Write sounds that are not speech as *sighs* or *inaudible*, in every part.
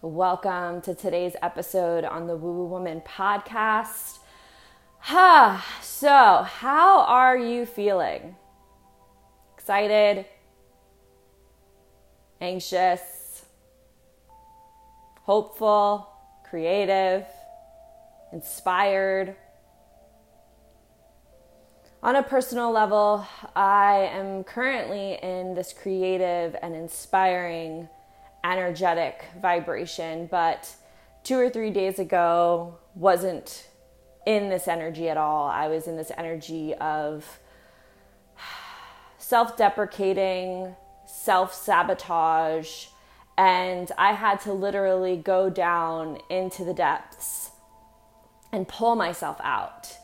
Welcome to today's episode on the Woo Woo Woman podcast. Ha! so, how are you feeling? Excited? Anxious? Hopeful? Creative? Inspired? On a personal level, I am currently in this creative and inspiring, energetic vibration, but two or three days ago wasn't in this energy at all. I was in this energy of *sighs* self deprecating, self sabotage, and I had to literally go down into the depths and pull myself out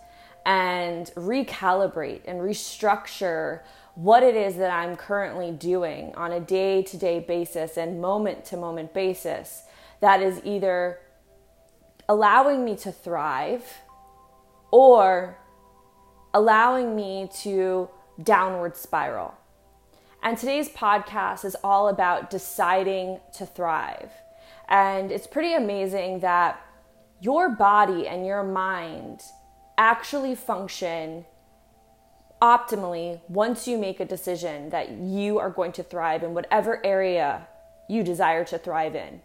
and recalibrate and restructure what it is that I'm currently doing on a day to day basis and moment to moment basis that is either allowing me to thrive or allowing me to downward spiral. And today's podcast is all about deciding to thrive. And it's pretty amazing that your body and your mind actually function optimally once you make a decision that you are going to thrive in whatever area you desire to thrive in.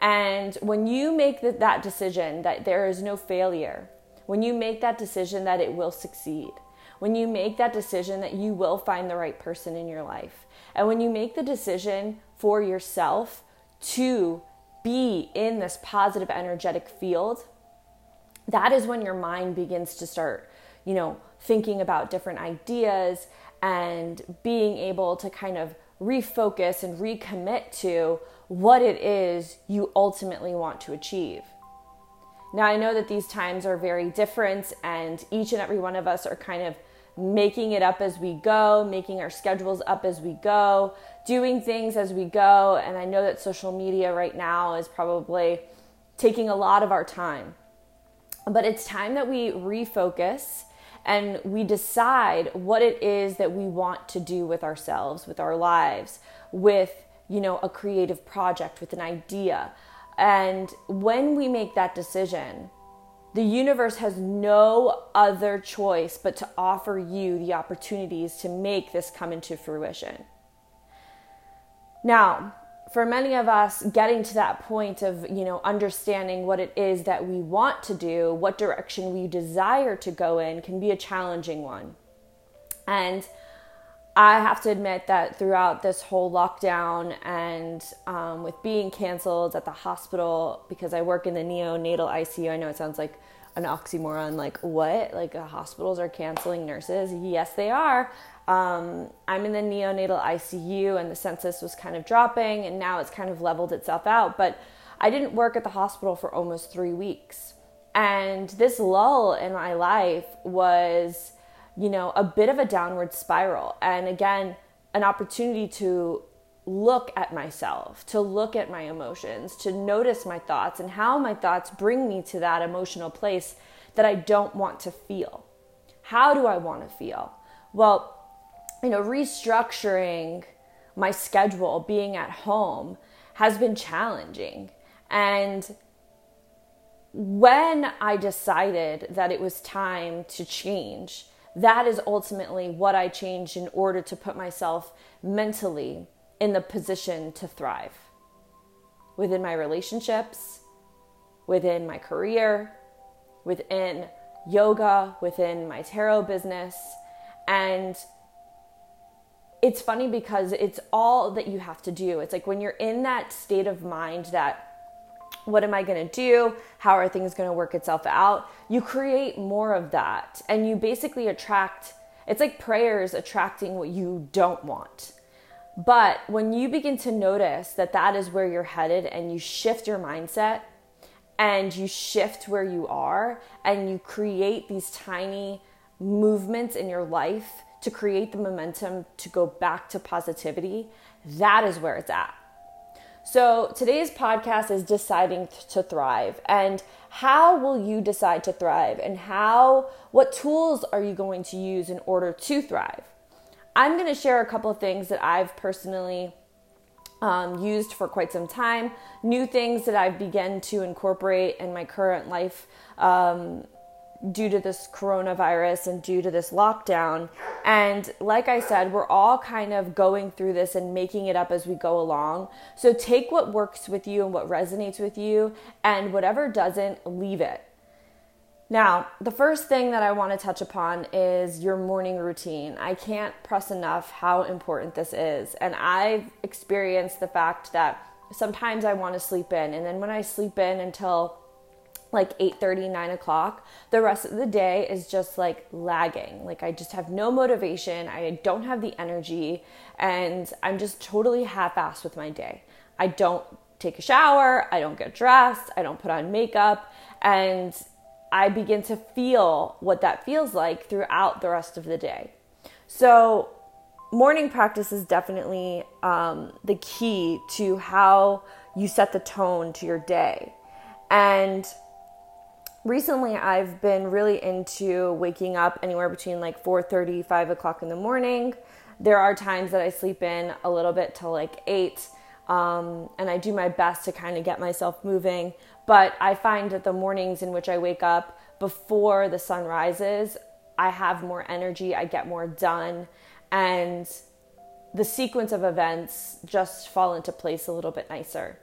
And when you make that decision that there is no failure, when you make that decision that it will succeed, when you make that decision that you will find the right person in your life, and when you make the decision for yourself to be in this positive energetic field, that is when your mind begins to start, you know, thinking about different ideas and being able to kind of refocus and recommit to what it is you ultimately want to achieve. Now, I know that these times are very different, and each and every one of us are kind of making it up as we go, making our schedules up as we go, doing things as we go. And I know that social media right now is probably taking a lot of our time. But it's time that we refocus and we decide what it is that we want to do with ourselves, with our lives, with, you know, a creative project, with an idea. And when we make that decision, the universe has no other choice but to offer you the opportunities to make this come into fruition. Now, for many of us getting to that point of you know understanding what it is that we want to do what direction we desire to go in can be a challenging one. And i have to admit that throughout this whole lockdown and um, with being canceled at the hospital because i work in the neonatal icu i know it sounds like an oxymoron like what? Like uh, hospitals are canceling nurses? Yes they are um, I'm in the neonatal ICU, and the census was kind of dropping, and now it's kind of leveled itself out. But I didn't work at the hospital for almost three weeks. And this lull in my life was, you know, a bit of a downward spiral. And again, an opportunity to look at myself, to look at my emotions, to notice my thoughts and how my thoughts bring me to that emotional place that I don't want to feel. How do I want to feel? Well, you know, restructuring my schedule, being at home, has been challenging. And when I decided that it was time to change, that is ultimately what I changed in order to put myself mentally in the position to thrive within my relationships, within my career, within yoga, within my tarot business. And it's funny because it's all that you have to do. It's like when you're in that state of mind that what am I going to do? How are things going to work itself out? You create more of that and you basically attract it's like prayers attracting what you don't want. But when you begin to notice that that is where you're headed and you shift your mindset and you shift where you are and you create these tiny movements in your life to create the momentum to go back to positivity, that is where it's at. So, today's podcast is deciding to thrive. And how will you decide to thrive? And how, what tools are you going to use in order to thrive? I'm going to share a couple of things that I've personally um, used for quite some time. New things that I've begun to incorporate in my current life um, due to this coronavirus and due to this lockdown. And like I said, we're all kind of going through this and making it up as we go along. So take what works with you and what resonates with you, and whatever doesn't, leave it. Now, the first thing that I want to touch upon is your morning routine. I can't press enough how important this is. And I've experienced the fact that sometimes I want to sleep in, and then when I sleep in until like 8 30 9 o'clock the rest of the day is just like lagging. Like i just have no motivation. I don't have the energy. And i'm just totally half-assed with my day. I don't take a shower. I don't get dressed. I don't put on makeup. And i begin to feel what that feels like throughout the rest of the day. So morning practice is definitely um, the key to how you set the tone to your day. And recently I've been really into waking up anywhere between like 4:30, 5 o'clock in the morning. There are times that I sleep in a little bit till like 8, um, and I do my best to kind of get myself moving. But I find that the mornings in which I wake up before the sun rises, I have more energy, I get more done, and the sequence of events just fall into place a little bit nicer.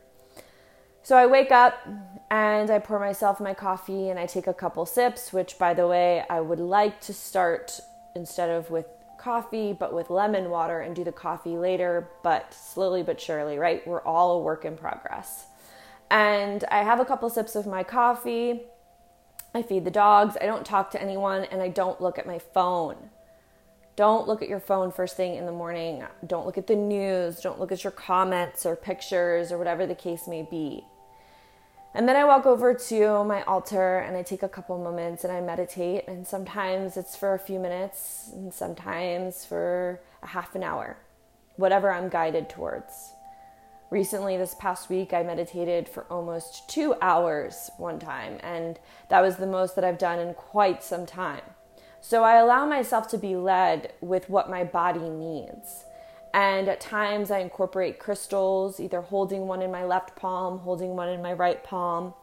So I wake up and I pour myself my coffee and I take a couple sips, which, by the way, I would like to start instead of with coffee, but with lemon water and do the coffee later, but slowly but surely, right? We're all a work in progress. And I have a couple sips of my coffee. I feed the dogs. I don't talk to anyone and I don't look at my phone. Don't look at your phone first thing in the morning. Don't look at the news. Don't look at your comments or pictures or whatever the case may be. And then I walk over to my altar and I take a couple moments and I meditate. And sometimes it's for a few minutes and sometimes for a half an hour, whatever I'm guided towards. Recently, this past week, I meditated for almost two hours one time, and that was the most that I've done in quite some time. So I allow myself to be led with what my body needs. And at times I incorporate crystals, either holding one in my left palm, holding one in my right palm.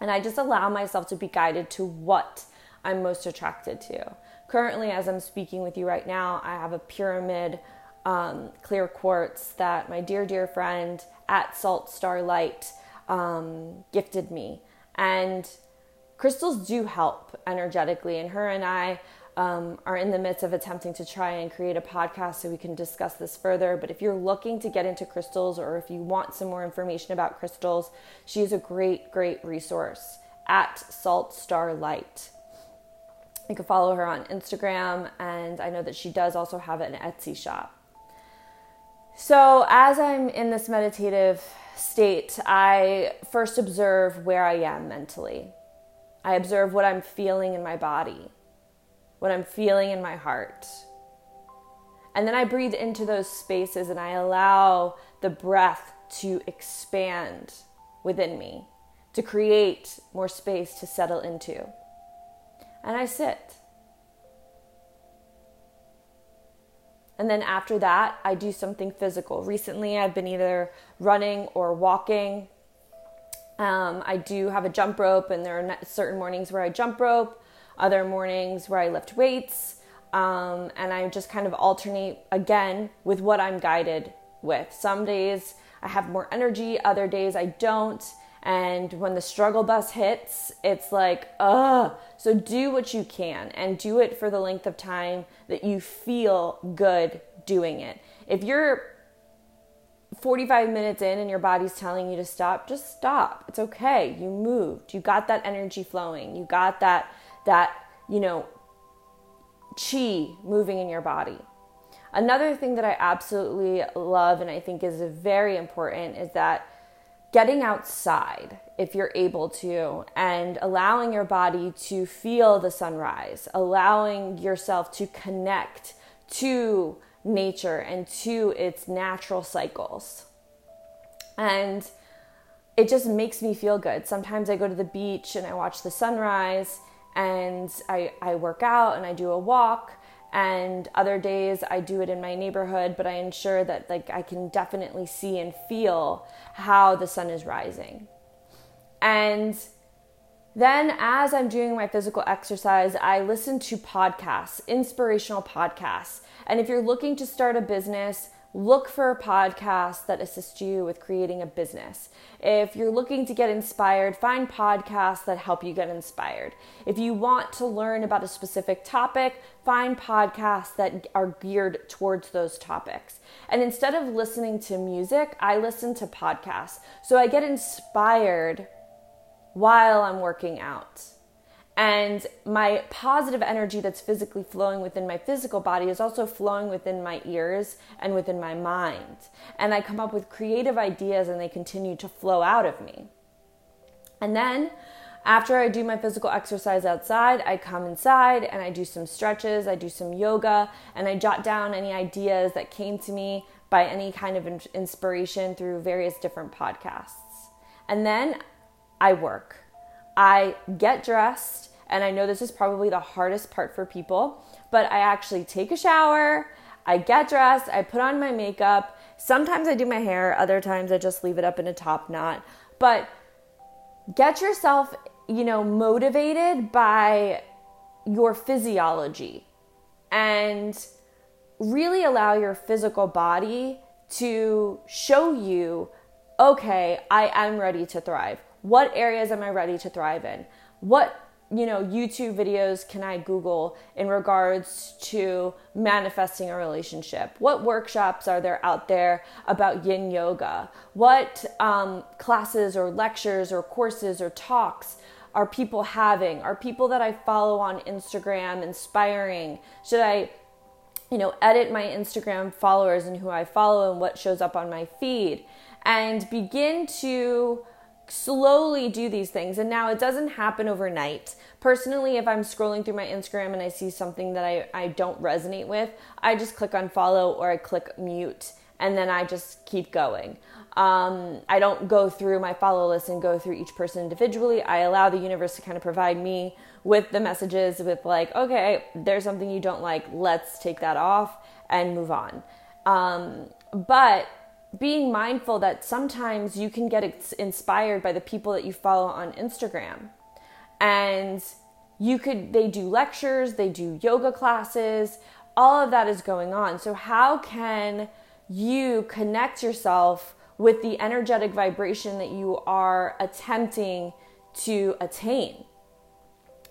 And I just allow myself to be guided to what I'm most attracted to. Currently, as I'm speaking with you right now, I have a pyramid um, clear quartz that my dear, dear friend at Salt Starlight um, gifted me. And crystals do help energetically, and her and I um, are in the midst of attempting to try and create a podcast so we can discuss this further. But if you're looking to get into crystals or if you want some more information about crystals, she is a great, great resource at Salt Star Light. You can follow her on Instagram, and I know that she does also have an Etsy shop. So, as I'm in this meditative state, I first observe where I am mentally. I observe what I'm feeling in my body what I'm feeling in my heart. And then I breathe into those spaces and I allow the breath to expand within me, to create more space to settle into. And I sit. And then after that, I do something physical. Recently, I've been either running or walking. Um, I do have a jump rope, and there are certain mornings where I jump rope other mornings where I lift weights, um, and I just kind of alternate again with what I'm guided with. Some days I have more energy, other days I don't. And when the struggle bus hits, it's like, ugh. So do what you can and do it for the length of time that you feel good doing it. If you're 45 minutes in and your body's telling you to stop, just stop. It's okay. You moved. You got that energy flowing. You got that that, you know, chi moving in your body. Another thing that I absolutely love and I think is very important is that getting outside if you're able to and allowing your body to feel the sunrise, allowing yourself to connect to nature and to its natural cycles. And it just makes me feel good. Sometimes I go to the beach and I watch the sunrise and I, I work out and I do a walk and other days I do it in my neighborhood, but I ensure that like I can definitely see and feel how the sun is rising. And then, as I'm doing my physical exercise, I listen to podcasts, inspirational podcasts. And if you're looking to start a business, look for a podcast that assists you with creating a business. If you're looking to get inspired, find podcasts that help you get inspired. If you want to learn about a specific topic, find podcasts that are geared towards those topics. And instead of listening to music, I listen to podcasts. So I get inspired while I'm working out. And my positive energy that's physically flowing within my physical body is also flowing within my ears and within my mind. And I come up with creative ideas and they continue to flow out of me. And then after I do my physical exercise outside, I come inside and I do some stretches, I do some yoga, and I jot down any ideas that came to me by any kind of inspiration through various different podcasts. And then I work. I get dressed, and I know this is probably the hardest part for people, but I actually take a shower, I get dressed, I put on my makeup. Sometimes I do my hair, other times I just leave it up in a top knot. But get yourself, you know, motivated by your physiology and really allow your physical body to show you okay, I am ready to thrive. What areas am I ready to thrive in? What you know YouTube videos can I Google in regards to manifesting a relationship? What workshops are there out there about Yin Yoga? What um, classes or lectures or courses or talks are people having? Are people that I follow on Instagram inspiring? Should I you know, edit my Instagram followers and who I follow and what shows up on my feed and begin to slowly do these things. And now it doesn't happen overnight. Personally, if I'm scrolling through my Instagram and I see something that I, I don't resonate with, I just click on follow or I click mute and then I just keep going. Um, I don't go through my follow list and go through each person individually. I allow the universe to kind of provide me with the messages with, like, okay, there's something you don't like, let's take that off and move on. Um, but being mindful that sometimes you can get inspired by the people that you follow on Instagram. And you could, they do lectures, they do yoga classes, all of that is going on. So, how can you connect yourself with the energetic vibration that you are attempting to attain?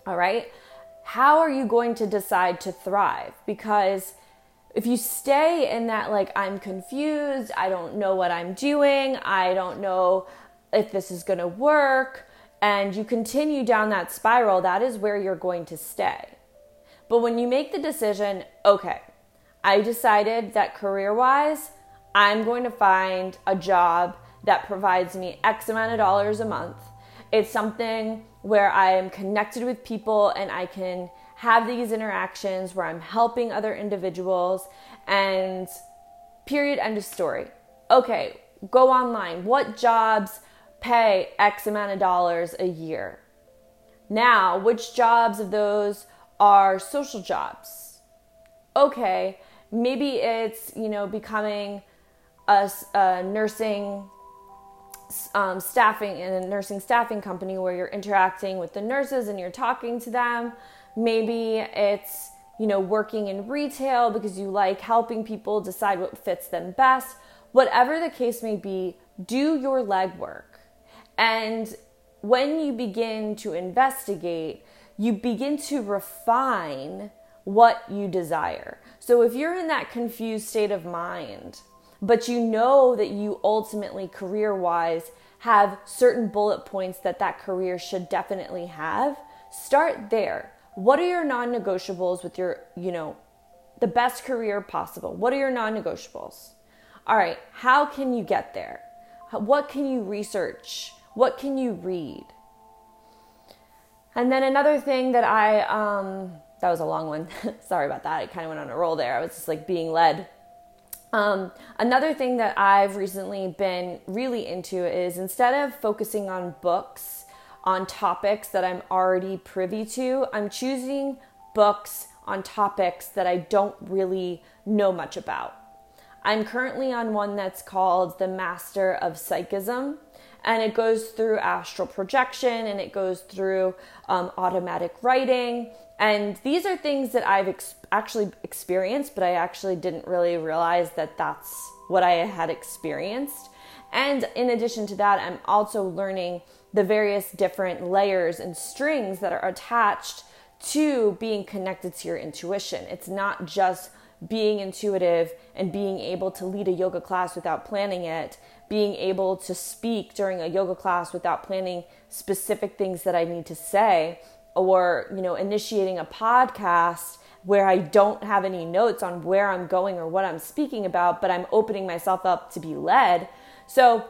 All right. How are you going to decide to thrive? Because if you stay in that, like, I'm confused, I don't know what I'm doing, I don't know if this is gonna work, and you continue down that spiral, that is where you're going to stay. But when you make the decision, okay, I decided that career wise, I'm going to find a job that provides me X amount of dollars a month. It's something where I am connected with people and I can have these interactions where I'm helping other individuals and period end of story. Okay, go online. What jobs pay X amount of dollars a year? Now, which jobs of those are social jobs? Okay, maybe it's, you know, becoming a, a nursing um, staffing in a nursing staffing company where you're interacting with the nurses and you're talking to them Maybe it's, you know, working in retail because you like helping people decide what fits them best. Whatever the case may be, do your legwork. And when you begin to investigate, you begin to refine what you desire. So if you're in that confused state of mind, but you know that you ultimately career wise have certain bullet points that that career should definitely have, start there. What are your non negotiables with your, you know, the best career possible? What are your non negotiables? All right, how can you get there? What can you research? What can you read? And then another thing that I, um, that was a long one. *laughs* Sorry about that. I kind of went on a roll there. I was just like being led. Um, another thing that I've recently been really into is instead of focusing on books on topics that I'm already privy to. I'm choosing books on topics that I don't really know much about. I'm currently on one that's called The Master of Psychism, and it goes through astral projection and it goes through um, automatic writing. And these are things that I've ex- actually experienced, but I actually didn't really realize that that's what I had experienced. And in addition to that, I'm also learning the various different layers and strings that are attached to being connected to your intuition. It's not just being intuitive and being able to lead a yoga class without planning it, being able to speak during a yoga class without planning specific things that I need to say, or, you know, initiating a podcast where I don't have any notes on where I'm going or what I'm speaking about, but I'm opening myself up to be led. So,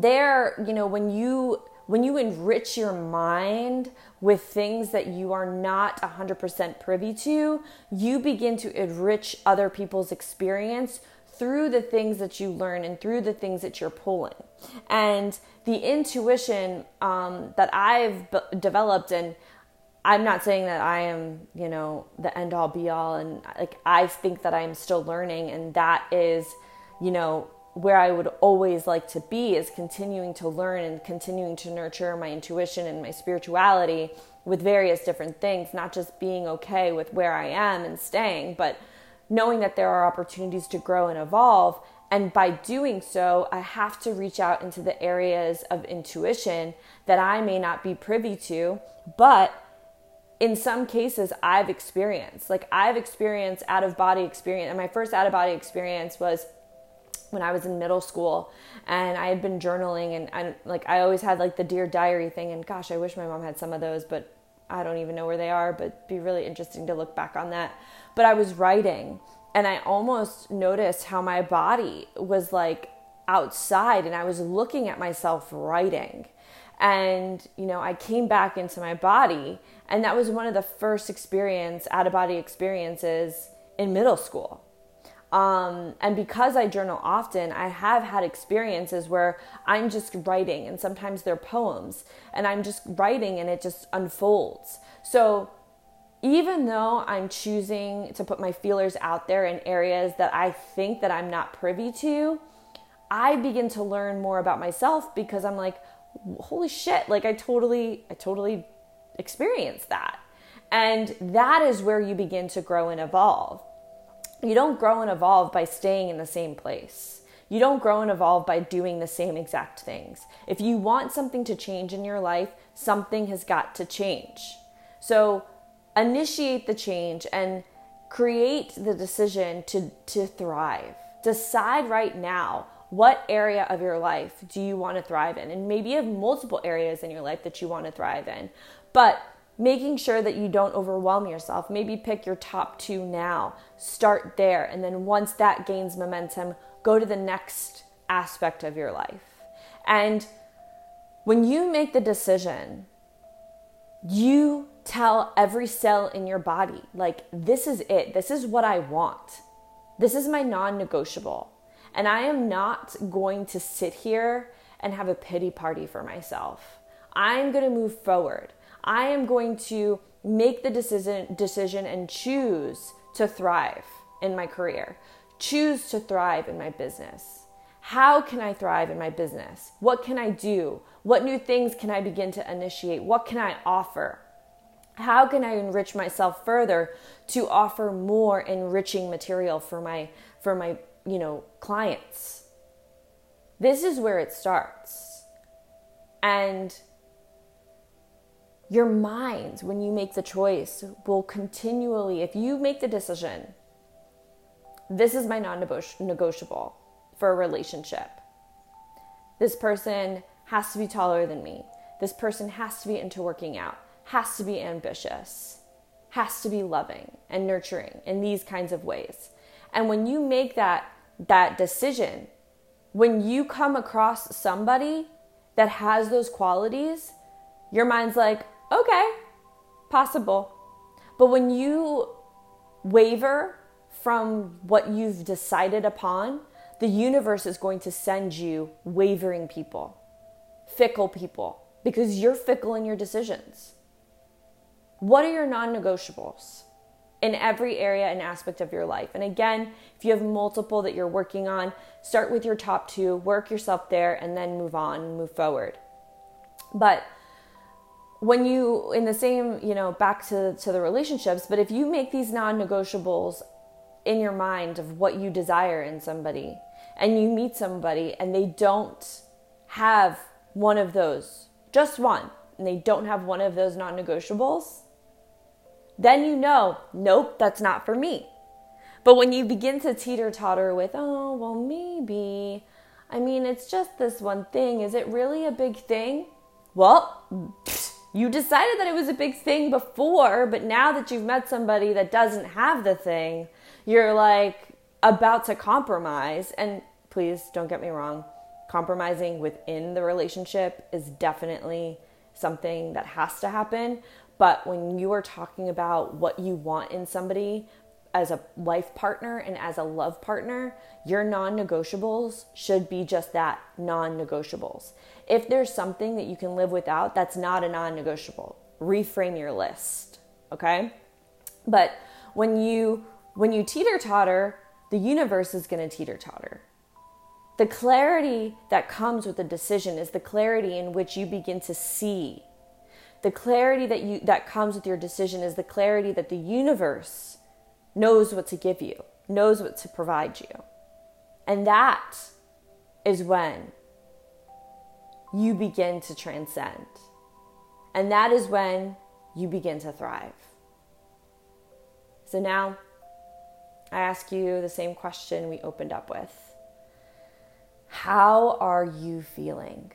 there, you know, when you when you enrich your mind with things that you are not 100% privy to, you begin to enrich other people's experience through the things that you learn and through the things that you're pulling. And the intuition um, that I've b- developed, and I'm not saying that I am, you know, the end all be all, and like I think that I'm still learning, and that is, you know, where I would always like to be is continuing to learn and continuing to nurture my intuition and my spirituality with various different things, not just being okay with where I am and staying, but knowing that there are opportunities to grow and evolve. And by doing so, I have to reach out into the areas of intuition that I may not be privy to, but in some cases I've experienced. Like I've experienced out of body experience. And my first out of body experience was when I was in middle school and I had been journaling and, and like I always had like the dear diary thing and gosh I wish my mom had some of those but I don't even know where they are but be really interesting to look back on that. But I was writing and I almost noticed how my body was like outside and I was looking at myself writing. And you know I came back into my body and that was one of the first experience out of body experiences in middle school um, and because I journal often, I have had experiences where I'm just writing, and sometimes they're poems, and I'm just writing and it just unfolds. So even though I'm choosing to put my feelers out there in areas that I think that I'm not privy to, I begin to learn more about myself because I'm like, holy shit, like I totally, I totally experienced that. And that is where you begin to grow and evolve. You don't grow and evolve by staying in the same place. You don't grow and evolve by doing the same exact things. If you want something to change in your life, something has got to change. So initiate the change and create the decision to, to thrive. Decide right now what area of your life do you want to thrive in? And maybe you have multiple areas in your life that you want to thrive in. But making sure that you don't overwhelm yourself. Maybe pick your top two now, start there, and then once that gains momentum, go to the next aspect of your life. And when you make the decision, you tell every cell in your body, like, this is it, this is what I want, this is my non negotiable. And I am not going to sit here and have a pity party for myself. I'm going to move forward. I am going to make the decision decision and choose to thrive in my career. Choose to thrive in my business. How can I thrive in my business? What can I do? What new things can I begin to initiate? What can I offer? How can I enrich myself further to offer more enriching material for my for my, you know, clients? This is where it starts. And your mind, when you make the choice, will continually, if you make the decision, this is my non negotiable for a relationship. This person has to be taller than me. This person has to be into working out, has to be ambitious, has to be loving and nurturing in these kinds of ways. And when you make that, that decision, when you come across somebody that has those qualities, your mind's like, okay, possible. But when you waver from what you've decided upon, the universe is going to send you wavering people, fickle people, because you're fickle in your decisions. What are your non negotiables? in every area and aspect of your life. And again, if you have multiple that you're working on, start with your top two, work yourself there, and then move on, move forward. But when you in the same you know back to to the relationships but if you make these non-negotiables in your mind of what you desire in somebody and you meet somebody and they don't have one of those just one and they don't have one of those non-negotiables then you know nope that's not for me. But when you begin to teeter totter with oh well maybe i mean it's just this one thing is it really a big thing? Well you decided that it was a big thing before, but now that you've met somebody that doesn't have the thing, you're like about to compromise. And please don't get me wrong, compromising within the relationship is definitely something that has to happen. But when you are talking about what you want in somebody as a life partner and as a love partner, your non negotiables should be just that non negotiables. If there's something that you can live without, that's not a non negotiable. Reframe your list, okay? But when you when you teeter totter, the universe is going to teeter totter. The clarity that comes with a decision is the clarity in which you begin to see. The clarity that you that comes with your decision is the clarity that the universe knows what to give you, knows what to provide you. And that is when you begin to transcend. And that is when you begin to thrive. So now I ask you the same question we opened up with How are you feeling?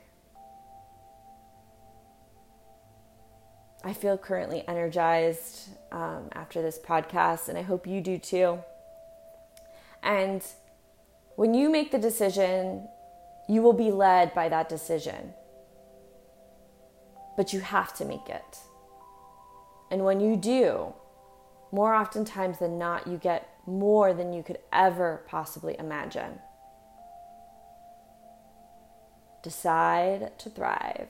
I feel currently energized um, after this podcast, and I hope you do too. And when you make the decision, you will be led by that decision. But you have to make it. And when you do, more oftentimes than not, you get more than you could ever possibly imagine. Decide to thrive.